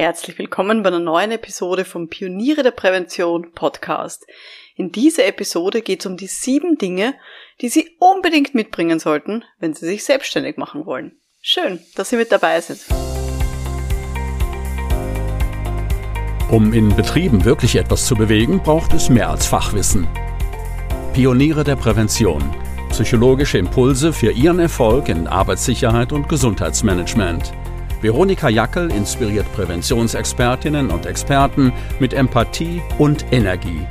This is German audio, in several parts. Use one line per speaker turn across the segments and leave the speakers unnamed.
Herzlich willkommen bei einer neuen Episode vom Pioniere der Prävention Podcast. In dieser Episode geht es um die sieben Dinge, die Sie unbedingt mitbringen sollten, wenn Sie sich selbstständig machen wollen. Schön, dass Sie mit dabei sind.
Um in Betrieben wirklich etwas zu bewegen, braucht es mehr als Fachwissen. Pioniere der Prävention. Psychologische Impulse für Ihren Erfolg in Arbeitssicherheit und Gesundheitsmanagement – Veronika Jackel inspiriert Präventionsexpertinnen und Experten mit Empathie und Energie.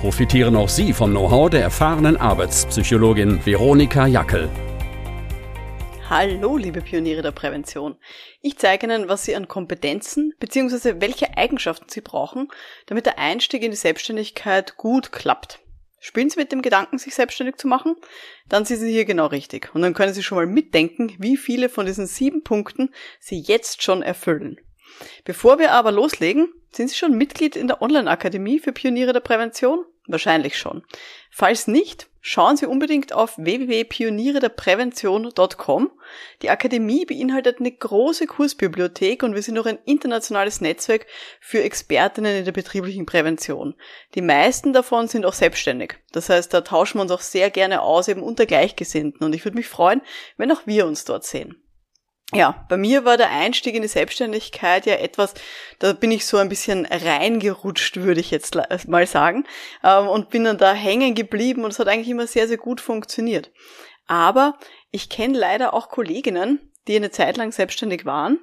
Profitieren auch Sie vom Know-how der erfahrenen Arbeitspsychologin Veronika Jackel.
Hallo, liebe Pioniere der Prävention. Ich zeige Ihnen, was Sie an Kompetenzen bzw. welche Eigenschaften Sie brauchen, damit der Einstieg in die Selbstständigkeit gut klappt. Spielen Sie mit dem Gedanken, sich selbstständig zu machen? Dann sind Sie hier genau richtig. Und dann können Sie schon mal mitdenken, wie viele von diesen sieben Punkten Sie jetzt schon erfüllen. Bevor wir aber loslegen, sind Sie schon Mitglied in der Online-Akademie für Pioniere der Prävention? Wahrscheinlich schon. Falls nicht, schauen Sie unbedingt auf www.pionierederprävention.com. Die Akademie beinhaltet eine große Kursbibliothek und wir sind auch ein internationales Netzwerk für Expertinnen in der betrieblichen Prävention. Die meisten davon sind auch selbstständig. Das heißt, da tauschen wir uns auch sehr gerne aus, eben unter Gleichgesinnten. Und ich würde mich freuen, wenn auch wir uns dort sehen ja, bei mir war der Einstieg in die Selbstständigkeit ja etwas, da bin ich so ein bisschen reingerutscht, würde ich jetzt mal sagen, ähm, und bin dann da hängen geblieben und es hat eigentlich immer sehr, sehr gut funktioniert. Aber ich kenne leider auch Kolleginnen, die eine Zeit lang selbstständig waren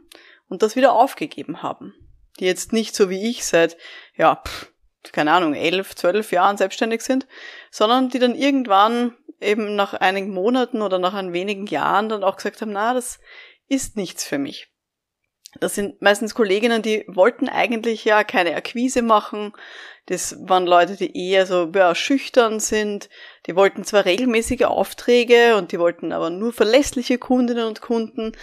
und das wieder aufgegeben haben. Die jetzt nicht so wie ich seit, ja, pff, keine Ahnung, elf, zwölf Jahren selbstständig sind, sondern die dann irgendwann eben nach einigen Monaten oder nach ein wenigen Jahren dann auch gesagt haben, na, das ist nichts für mich. Das sind meistens Kolleginnen, die wollten eigentlich ja keine Akquise machen. Das waren Leute, die eher so ja, schüchtern sind. Die wollten zwar regelmäßige Aufträge und die wollten aber nur verlässliche Kundinnen und Kunden.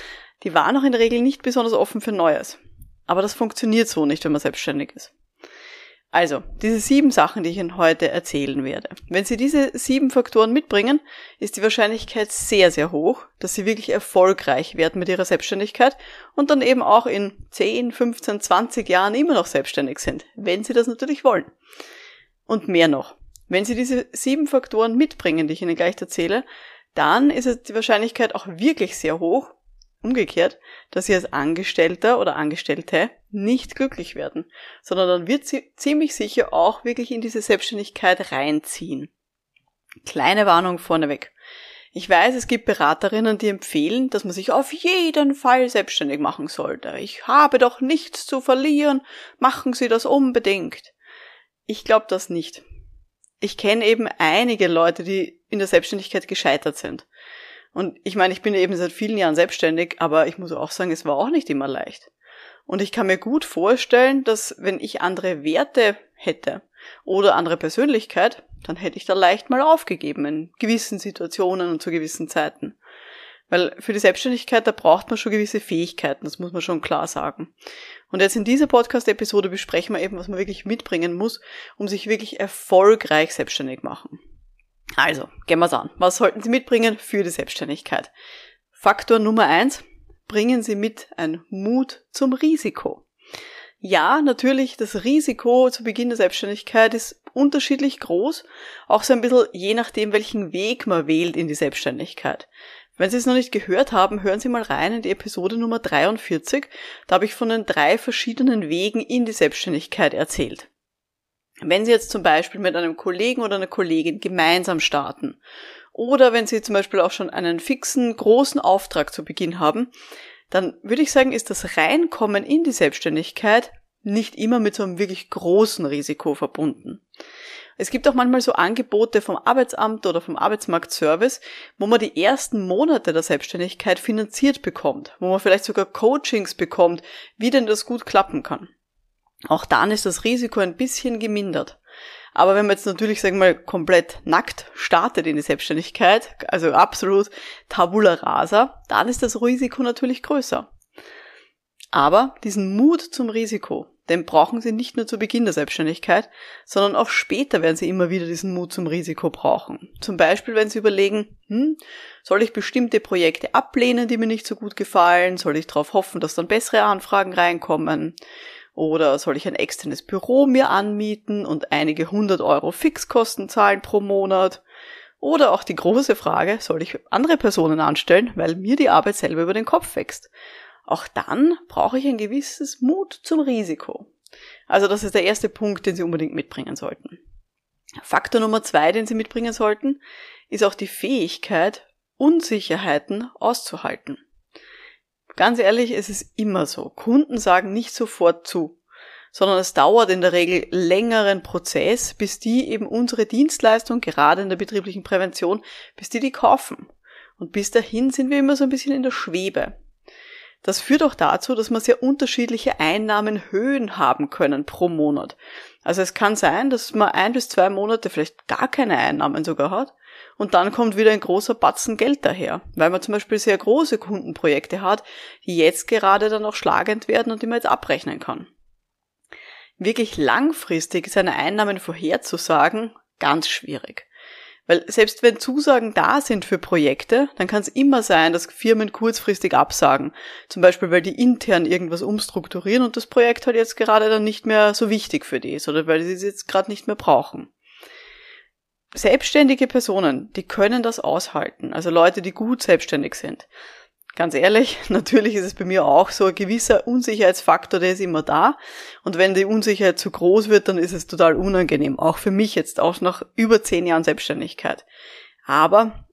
Die waren auch in der Regel nicht besonders offen für Neues. Aber das funktioniert so nicht, wenn man selbstständig ist. Also, diese sieben Sachen, die ich Ihnen heute erzählen werde. Wenn Sie diese sieben Faktoren mitbringen, ist die Wahrscheinlichkeit sehr, sehr hoch, dass Sie wirklich erfolgreich werden mit Ihrer Selbstständigkeit und dann eben auch in 10, 15, 20 Jahren immer noch selbstständig sind, wenn Sie das natürlich wollen. Und mehr noch. Wenn Sie diese sieben Faktoren mitbringen, die ich Ihnen gleich erzähle, dann ist die Wahrscheinlichkeit auch wirklich sehr hoch, umgekehrt, dass Sie als Angestellter oder Angestellte nicht glücklich werden, sondern dann wird sie ziemlich sicher auch wirklich in diese Selbstständigkeit reinziehen. Kleine Warnung vorneweg. Ich weiß, es gibt Beraterinnen, die empfehlen, dass man sich auf jeden Fall selbstständig machen sollte. Ich habe doch nichts zu verlieren, machen Sie das unbedingt. Ich glaube das nicht. Ich kenne eben einige Leute, die in der Selbstständigkeit gescheitert sind. Und ich meine, ich bin eben seit vielen Jahren selbstständig, aber ich muss auch sagen, es war auch nicht immer leicht. Und ich kann mir gut vorstellen, dass wenn ich andere Werte hätte oder andere Persönlichkeit, dann hätte ich da leicht mal aufgegeben in gewissen Situationen und zu gewissen Zeiten. Weil für die Selbstständigkeit, da braucht man schon gewisse Fähigkeiten, das muss man schon klar sagen. Und jetzt in dieser Podcast-Episode besprechen wir eben, was man wirklich mitbringen muss, um sich wirklich erfolgreich selbstständig machen. Also, gehen wir's an. Was sollten Sie mitbringen für die Selbstständigkeit? Faktor Nummer eins, bringen Sie mit ein Mut zum Risiko. Ja, natürlich, das Risiko zu Beginn der Selbstständigkeit ist unterschiedlich groß, auch so ein bisschen je nachdem, welchen Weg man wählt in die Selbstständigkeit. Wenn Sie es noch nicht gehört haben, hören Sie mal rein in die Episode Nummer 43. Da habe ich von den drei verschiedenen Wegen in die Selbstständigkeit erzählt. Wenn Sie jetzt zum Beispiel mit einem Kollegen oder einer Kollegin gemeinsam starten oder wenn Sie zum Beispiel auch schon einen fixen, großen Auftrag zu Beginn haben, dann würde ich sagen, ist das Reinkommen in die Selbstständigkeit nicht immer mit so einem wirklich großen Risiko verbunden. Es gibt auch manchmal so Angebote vom Arbeitsamt oder vom Arbeitsmarktservice, wo man die ersten Monate der Selbstständigkeit finanziert bekommt, wo man vielleicht sogar Coachings bekommt, wie denn das gut klappen kann. Auch dann ist das Risiko ein bisschen gemindert. Aber wenn man jetzt natürlich, sagen wir mal, komplett nackt startet in die Selbstständigkeit, also absolut tabula rasa, dann ist das Risiko natürlich größer. Aber diesen Mut zum Risiko, Den brauchen Sie nicht nur zu Beginn der Selbstständigkeit, sondern auch später werden Sie immer wieder diesen Mut zum Risiko brauchen. Zum Beispiel, wenn Sie überlegen, hm, soll ich bestimmte Projekte ablehnen, die mir nicht so gut gefallen? Soll ich darauf hoffen, dass dann bessere Anfragen reinkommen? Oder soll ich ein externes Büro mir anmieten und einige hundert Euro Fixkosten zahlen pro Monat? Oder auch die große Frage, soll ich andere Personen anstellen, weil mir die Arbeit selber über den Kopf wächst? Auch dann brauche ich ein gewisses Mut zum Risiko. Also das ist der erste Punkt, den Sie unbedingt mitbringen sollten. Faktor Nummer zwei, den Sie mitbringen sollten, ist auch die Fähigkeit, Unsicherheiten auszuhalten. Ganz ehrlich, es ist immer so. Kunden sagen nicht sofort zu, sondern es dauert in der Regel längeren Prozess, bis die eben unsere Dienstleistung, gerade in der betrieblichen Prävention, bis die die kaufen. Und bis dahin sind wir immer so ein bisschen in der Schwebe. Das führt auch dazu, dass man sehr unterschiedliche Einnahmenhöhen haben können pro Monat. Also es kann sein, dass man ein bis zwei Monate vielleicht gar keine Einnahmen sogar hat und dann kommt wieder ein großer Batzen Geld daher, weil man zum Beispiel sehr große Kundenprojekte hat, die jetzt gerade dann auch schlagend werden und die man jetzt abrechnen kann. Wirklich langfristig seine Einnahmen vorherzusagen, ganz schwierig. Weil selbst wenn Zusagen da sind für Projekte, dann kann es immer sein, dass Firmen kurzfristig absagen. Zum Beispiel, weil die intern irgendwas umstrukturieren und das Projekt halt jetzt gerade dann nicht mehr so wichtig für die ist oder weil sie es jetzt gerade nicht mehr brauchen. Selbstständige Personen, die können das aushalten. Also Leute, die gut selbstständig sind. Ganz ehrlich, natürlich ist es bei mir auch so, ein gewisser Unsicherheitsfaktor, der ist immer da. Und wenn die Unsicherheit zu groß wird, dann ist es total unangenehm. Auch für mich jetzt, auch nach über zehn Jahren Selbstständigkeit. Aber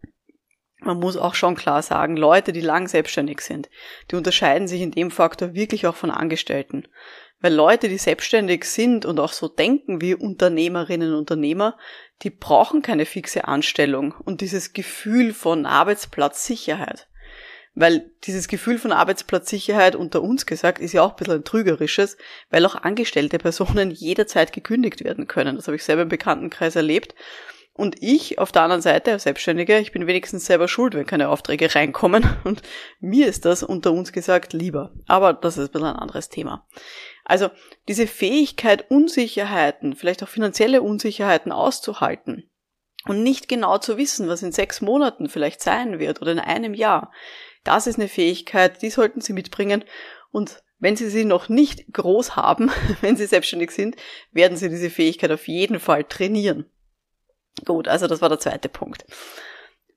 man muss auch schon klar sagen, Leute, die lang selbstständig sind, die unterscheiden sich in dem Faktor wirklich auch von Angestellten. Weil Leute, die selbstständig sind und auch so denken wie Unternehmerinnen und Unternehmer, die brauchen keine fixe Anstellung und dieses Gefühl von Arbeitsplatzsicherheit. Weil dieses Gefühl von Arbeitsplatzsicherheit unter uns gesagt ist ja auch ein bisschen ein trügerisches, weil auch angestellte Personen jederzeit gekündigt werden können. Das habe ich selber im Bekanntenkreis erlebt. Und ich auf der anderen Seite als Selbstständiger, ich bin wenigstens selber schuld, wenn keine Aufträge reinkommen. Und mir ist das unter uns gesagt lieber. Aber das ist ein bisschen ein anderes Thema. Also diese Fähigkeit, Unsicherheiten, vielleicht auch finanzielle Unsicherheiten auszuhalten und nicht genau zu wissen, was in sechs Monaten vielleicht sein wird oder in einem Jahr, das ist eine Fähigkeit, die sollten Sie mitbringen und wenn Sie sie noch nicht groß haben, wenn Sie selbstständig sind, werden Sie diese Fähigkeit auf jeden Fall trainieren. Gut, also das war der zweite Punkt.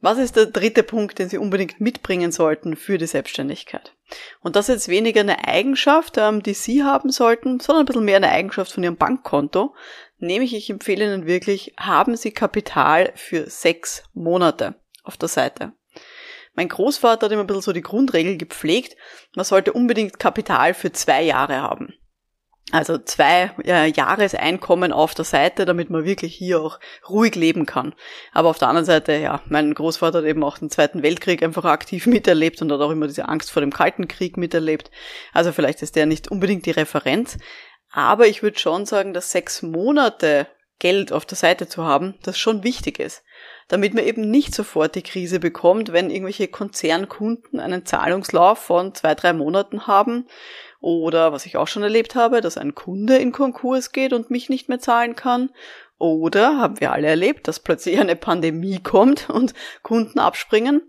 Was ist der dritte Punkt, den Sie unbedingt mitbringen sollten für die Selbstständigkeit? Und das ist jetzt weniger eine Eigenschaft, ähm, die Sie haben sollten, sondern ein bisschen mehr eine Eigenschaft von Ihrem Bankkonto. Nämlich, ich empfehle Ihnen wirklich, haben Sie Kapital für sechs Monate auf der Seite. Mein Großvater hat immer ein bisschen so die Grundregel gepflegt, man sollte unbedingt Kapital für zwei Jahre haben. Also zwei äh, Jahreseinkommen auf der Seite, damit man wirklich hier auch ruhig leben kann. Aber auf der anderen Seite, ja, mein Großvater hat eben auch den Zweiten Weltkrieg einfach aktiv miterlebt und hat auch immer diese Angst vor dem Kalten Krieg miterlebt. Also vielleicht ist der nicht unbedingt die Referenz. Aber ich würde schon sagen, dass sechs Monate Geld auf der Seite zu haben, das schon wichtig ist damit man eben nicht sofort die Krise bekommt, wenn irgendwelche Konzernkunden einen Zahlungslauf von zwei, drei Monaten haben oder was ich auch schon erlebt habe, dass ein Kunde in Konkurs geht und mich nicht mehr zahlen kann. Oder haben wir alle erlebt, dass plötzlich eine Pandemie kommt und Kunden abspringen.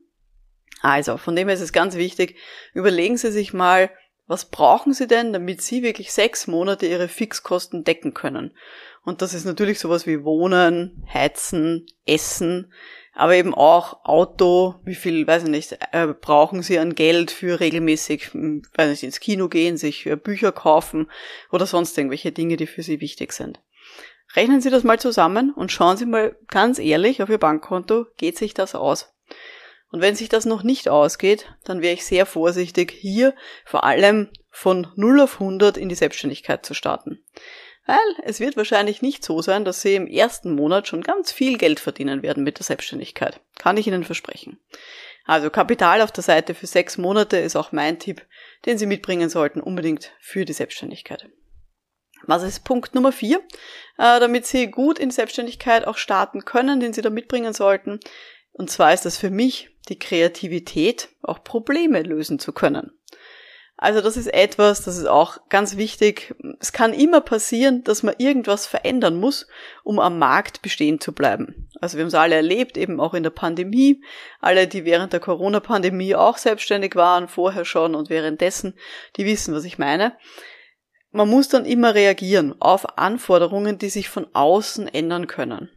Also, von dem her ist es ganz wichtig, überlegen Sie sich mal, was brauchen Sie denn, damit Sie wirklich sechs Monate Ihre Fixkosten decken können? Und das ist natürlich sowas wie Wohnen, Heizen, Essen, aber eben auch Auto, wie viel, weiß ich nicht, äh, brauchen Sie an Geld für regelmäßig, hm, weiß nicht, ins Kino gehen, sich äh, Bücher kaufen oder sonst irgendwelche Dinge, die für Sie wichtig sind. Rechnen Sie das mal zusammen und schauen Sie mal ganz ehrlich auf Ihr Bankkonto, geht sich das aus? Und wenn sich das noch nicht ausgeht, dann wäre ich sehr vorsichtig, hier vor allem von 0 auf 100 in die Selbstständigkeit zu starten. Weil es wird wahrscheinlich nicht so sein, dass Sie im ersten Monat schon ganz viel Geld verdienen werden mit der Selbstständigkeit. Kann ich Ihnen versprechen. Also Kapital auf der Seite für sechs Monate ist auch mein Tipp, den Sie mitbringen sollten, unbedingt für die Selbstständigkeit. Was ist Punkt Nummer vier? Äh, damit Sie gut in Selbstständigkeit auch starten können, den Sie da mitbringen sollten. Und zwar ist das für mich die Kreativität, auch Probleme lösen zu können. Also das ist etwas, das ist auch ganz wichtig. Es kann immer passieren, dass man irgendwas verändern muss, um am Markt bestehen zu bleiben. Also wir haben es alle erlebt, eben auch in der Pandemie. Alle, die während der Corona-Pandemie auch selbstständig waren, vorher schon und währenddessen, die wissen, was ich meine. Man muss dann immer reagieren auf Anforderungen, die sich von außen ändern können.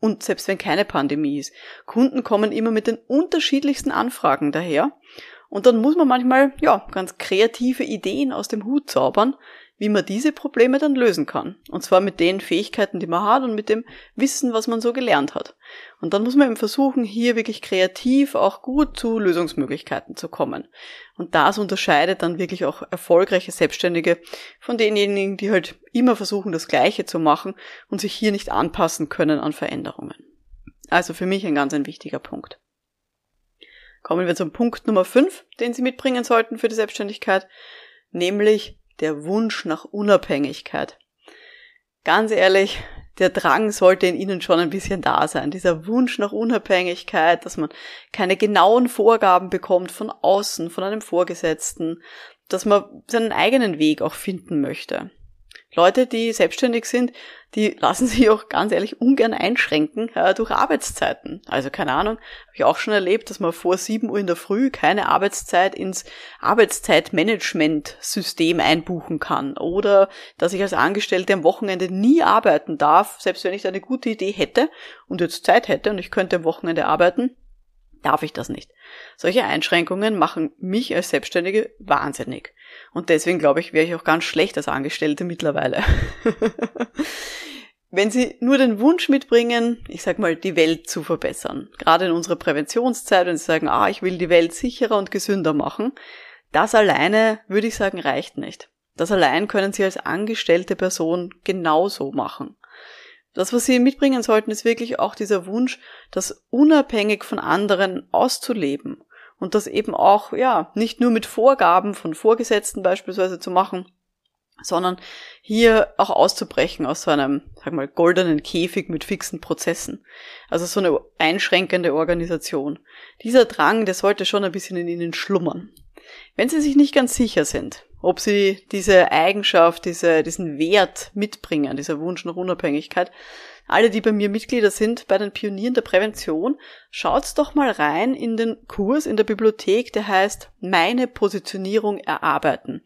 Und selbst wenn keine Pandemie ist. Kunden kommen immer mit den unterschiedlichsten Anfragen daher. Und dann muss man manchmal, ja, ganz kreative Ideen aus dem Hut zaubern, wie man diese Probleme dann lösen kann. Und zwar mit den Fähigkeiten, die man hat und mit dem Wissen, was man so gelernt hat. Und dann muss man eben versuchen, hier wirklich kreativ auch gut zu Lösungsmöglichkeiten zu kommen. Und das unterscheidet dann wirklich auch erfolgreiche Selbstständige von denjenigen, die halt immer versuchen, das Gleiche zu machen und sich hier nicht anpassen können an Veränderungen. Also für mich ein ganz ein wichtiger Punkt. Kommen wir zum Punkt Nummer 5, den Sie mitbringen sollten für die Selbstständigkeit, nämlich der Wunsch nach Unabhängigkeit. Ganz ehrlich, der Drang sollte in ihnen schon ein bisschen da sein. Dieser Wunsch nach Unabhängigkeit, dass man keine genauen Vorgaben bekommt von außen, von einem Vorgesetzten, dass man seinen eigenen Weg auch finden möchte. Leute, die selbstständig sind, die lassen sich auch ganz ehrlich ungern einschränken äh, durch Arbeitszeiten. Also keine Ahnung, habe ich auch schon erlebt, dass man vor 7 Uhr in der Früh keine Arbeitszeit ins Arbeitszeitmanagement-System einbuchen kann. Oder dass ich als Angestellte am Wochenende nie arbeiten darf, selbst wenn ich eine gute Idee hätte und jetzt Zeit hätte und ich könnte am Wochenende arbeiten, darf ich das nicht. Solche Einschränkungen machen mich als Selbstständige wahnsinnig. Und deswegen glaube ich, wäre ich auch ganz schlecht als Angestellte mittlerweile. Wenn Sie nur den Wunsch mitbringen, ich sag mal, die Welt zu verbessern, gerade in unserer Präventionszeit, wenn Sie sagen, ah, ich will die Welt sicherer und gesünder machen, das alleine, würde ich sagen, reicht nicht. Das allein können Sie als angestellte Person genauso machen. Das, was Sie mitbringen sollten, ist wirklich auch dieser Wunsch, das unabhängig von anderen auszuleben und das eben auch, ja, nicht nur mit Vorgaben von Vorgesetzten beispielsweise zu machen, sondern hier auch auszubrechen aus so einem, sag mal, goldenen Käfig mit fixen Prozessen. Also so eine einschränkende Organisation. Dieser Drang, der sollte schon ein bisschen in Ihnen schlummern. Wenn Sie sich nicht ganz sicher sind, ob Sie diese Eigenschaft, diese, diesen Wert mitbringen, dieser Wunsch nach Unabhängigkeit, alle, die bei mir Mitglieder sind bei den Pionieren der Prävention, schaut's doch mal rein in den Kurs in der Bibliothek, der heißt Meine Positionierung erarbeiten.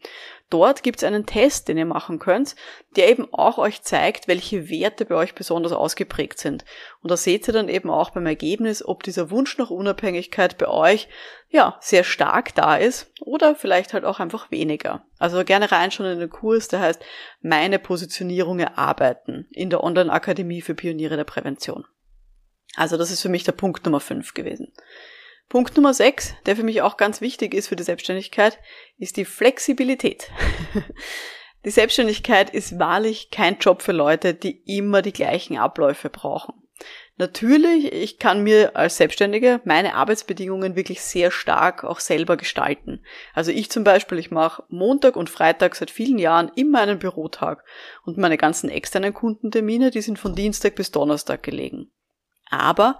Dort gibt's einen Test, den ihr machen könnt, der eben auch euch zeigt, welche Werte bei euch besonders ausgeprägt sind. Und da seht ihr dann eben auch beim Ergebnis, ob dieser Wunsch nach Unabhängigkeit bei euch ja sehr stark da ist oder vielleicht halt auch einfach weniger. Also gerne reinschauen in den Kurs, der heißt Meine Positionierung erarbeiten in der Online-Akademie für Pioniere der Prävention. Also das ist für mich der Punkt Nummer 5 gewesen. Punkt Nummer 6, der für mich auch ganz wichtig ist für die Selbstständigkeit, ist die Flexibilität. Die Selbstständigkeit ist wahrlich kein Job für Leute, die immer die gleichen Abläufe brauchen. Natürlich, ich kann mir als Selbstständiger meine Arbeitsbedingungen wirklich sehr stark auch selber gestalten. Also ich zum Beispiel, ich mache Montag und Freitag seit vielen Jahren immer einen Bürotag und meine ganzen externen Kundentermine, die sind von Dienstag bis Donnerstag gelegen. Aber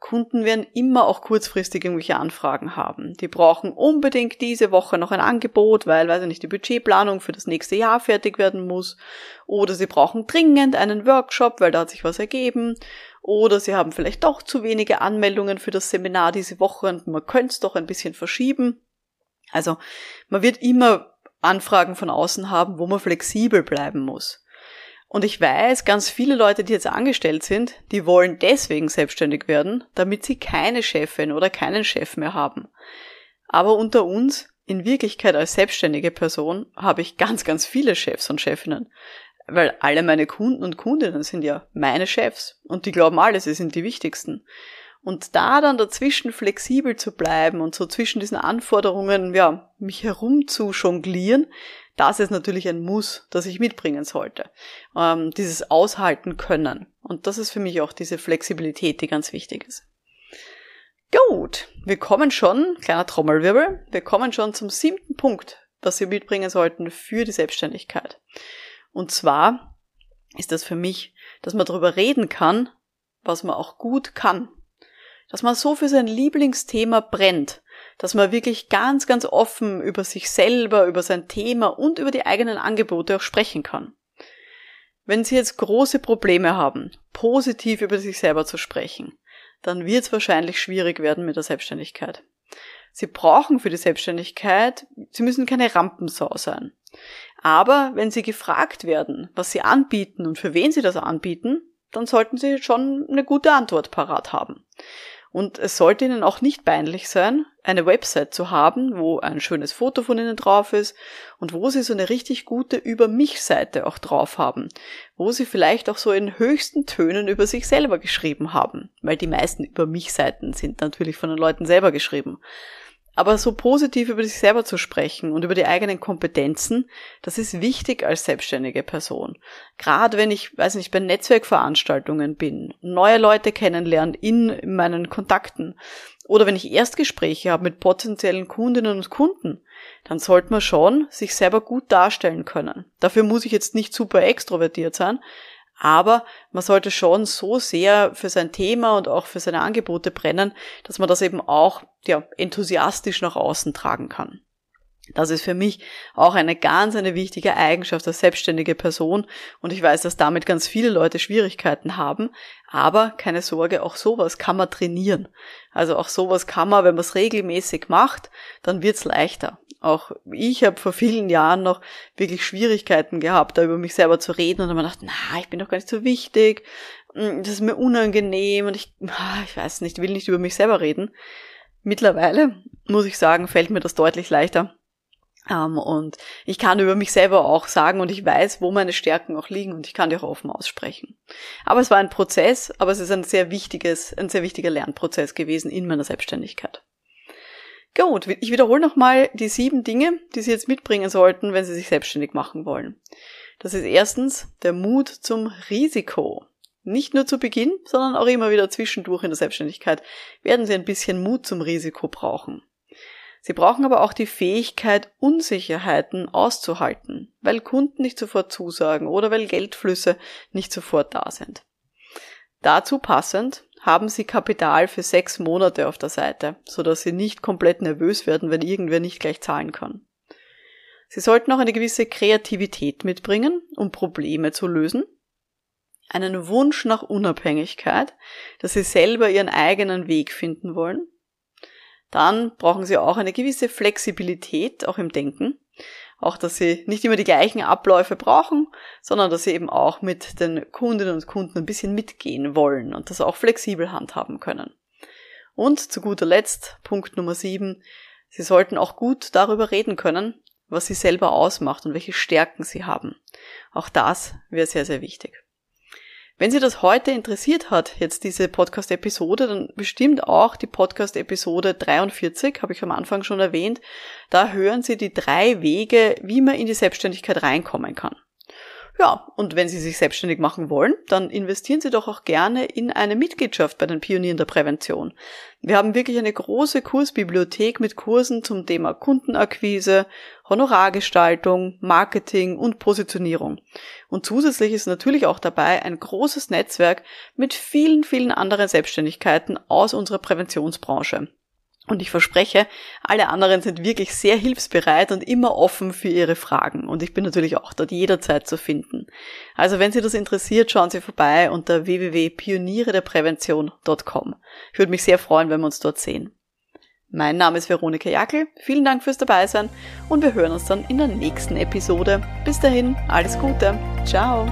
Kunden werden immer auch kurzfristig irgendwelche Anfragen haben. Die brauchen unbedingt diese Woche noch ein Angebot, weil, weiß ich nicht, die Budgetplanung für das nächste Jahr fertig werden muss. Oder sie brauchen dringend einen Workshop, weil da hat sich was ergeben. Oder sie haben vielleicht doch zu wenige Anmeldungen für das Seminar diese Woche und man könnte es doch ein bisschen verschieben. Also man wird immer Anfragen von außen haben, wo man flexibel bleiben muss. Und ich weiß, ganz viele Leute, die jetzt angestellt sind, die wollen deswegen selbstständig werden, damit sie keine Chefin oder keinen Chef mehr haben. Aber unter uns, in Wirklichkeit als selbstständige Person, habe ich ganz, ganz viele Chefs und Chefinnen. Weil alle meine Kunden und Kundinnen sind ja meine Chefs und die glauben alle, sie sind die wichtigsten. Und da dann dazwischen flexibel zu bleiben und so zwischen diesen Anforderungen, ja, mich herum zu jonglieren, das ist natürlich ein Muss, das ich mitbringen sollte. Ähm, dieses Aushalten können. Und das ist für mich auch diese Flexibilität, die ganz wichtig ist. Gut, wir kommen schon, kleiner Trommelwirbel, wir kommen schon zum siebten Punkt, was wir mitbringen sollten für die Selbstständigkeit. Und zwar ist das für mich, dass man darüber reden kann, was man auch gut kann. Dass man so für sein Lieblingsthema brennt, dass man wirklich ganz, ganz offen über sich selber, über sein Thema und über die eigenen Angebote auch sprechen kann. Wenn Sie jetzt große Probleme haben, positiv über sich selber zu sprechen, dann wird es wahrscheinlich schwierig werden mit der Selbstständigkeit. Sie brauchen für die Selbstständigkeit, Sie müssen keine Rampensau sein. Aber wenn Sie gefragt werden, was Sie anbieten und für wen Sie das anbieten, dann sollten Sie schon eine gute Antwort parat haben. Und es sollte Ihnen auch nicht peinlich sein, eine Website zu haben, wo ein schönes Foto von Ihnen drauf ist und wo Sie so eine richtig gute Über mich-Seite auch drauf haben, wo Sie vielleicht auch so in höchsten Tönen über sich selber geschrieben haben, weil die meisten Über mich-Seiten sind natürlich von den Leuten selber geschrieben. Aber so positiv über sich selber zu sprechen und über die eigenen Kompetenzen, das ist wichtig als selbstständige Person. Gerade wenn ich, weiß nicht, bei Netzwerkveranstaltungen bin, neue Leute kennenlernen in meinen Kontakten oder wenn ich Erstgespräche habe mit potenziellen Kundinnen und Kunden, dann sollte man schon sich selber gut darstellen können. Dafür muss ich jetzt nicht super extrovertiert sein, aber man sollte schon so sehr für sein Thema und auch für seine Angebote brennen, dass man das eben auch ja, enthusiastisch nach außen tragen kann. Das ist für mich auch eine ganz eine wichtige Eigenschaft als selbstständige Person und ich weiß, dass damit ganz viele Leute Schwierigkeiten haben, aber keine Sorge, auch sowas kann man trainieren. Also auch sowas kann man, wenn man es regelmäßig macht, dann wird's leichter. Auch ich habe vor vielen Jahren noch wirklich Schwierigkeiten gehabt, da über mich selber zu reden und dann habe ich gedacht, na, ich bin doch gar nicht so wichtig, hm, das ist mir unangenehm und ich, ah, ich weiß nicht, will nicht über mich selber reden. Mittlerweile, muss ich sagen, fällt mir das deutlich leichter. Ähm, und ich kann über mich selber auch sagen und ich weiß, wo meine Stärken auch liegen und ich kann die auch offen aussprechen. Aber es war ein Prozess, aber es ist ein sehr wichtiges, ein sehr wichtiger Lernprozess gewesen in meiner Selbstständigkeit. Gut, ich wiederhole nochmal die sieben Dinge, die Sie jetzt mitbringen sollten, wenn Sie sich selbstständig machen wollen. Das ist erstens der Mut zum Risiko. Nicht nur zu Beginn, sondern auch immer wieder zwischendurch in der Selbstständigkeit werden Sie ein bisschen Mut zum Risiko brauchen. Sie brauchen aber auch die Fähigkeit, Unsicherheiten auszuhalten, weil Kunden nicht sofort zusagen oder weil Geldflüsse nicht sofort da sind. Dazu passend haben Sie Kapital für sechs Monate auf der Seite, sodass Sie nicht komplett nervös werden, wenn irgendwer nicht gleich zahlen kann. Sie sollten auch eine gewisse Kreativität mitbringen, um Probleme zu lösen, einen Wunsch nach Unabhängigkeit, dass Sie selber Ihren eigenen Weg finden wollen. Dann brauchen Sie auch eine gewisse Flexibilität, auch im Denken, auch, dass sie nicht immer die gleichen Abläufe brauchen, sondern dass sie eben auch mit den Kundinnen und Kunden ein bisschen mitgehen wollen und das auch flexibel handhaben können. Und zu guter Letzt, Punkt Nummer sieben, sie sollten auch gut darüber reden können, was sie selber ausmacht und welche Stärken sie haben. Auch das wäre sehr, sehr wichtig. Wenn Sie das heute interessiert hat, jetzt diese Podcast-Episode, dann bestimmt auch die Podcast-Episode 43, habe ich am Anfang schon erwähnt. Da hören Sie die drei Wege, wie man in die Selbstständigkeit reinkommen kann. Ja, und wenn Sie sich selbstständig machen wollen, dann investieren Sie doch auch gerne in eine Mitgliedschaft bei den Pionieren der Prävention. Wir haben wirklich eine große Kursbibliothek mit Kursen zum Thema Kundenakquise, Honorargestaltung, Marketing und Positionierung. Und zusätzlich ist natürlich auch dabei ein großes Netzwerk mit vielen, vielen anderen Selbstständigkeiten aus unserer Präventionsbranche. Und ich verspreche, alle anderen sind wirklich sehr hilfsbereit und immer offen für ihre Fragen. Und ich bin natürlich auch dort jederzeit zu finden. Also wenn Sie das interessiert, schauen Sie vorbei unter www.pionierederprävention.com. Ich würde mich sehr freuen, wenn wir uns dort sehen. Mein Name ist Veronika Jackel. Vielen Dank fürs Dabeisein und wir hören uns dann in der nächsten Episode. Bis dahin, alles Gute. Ciao.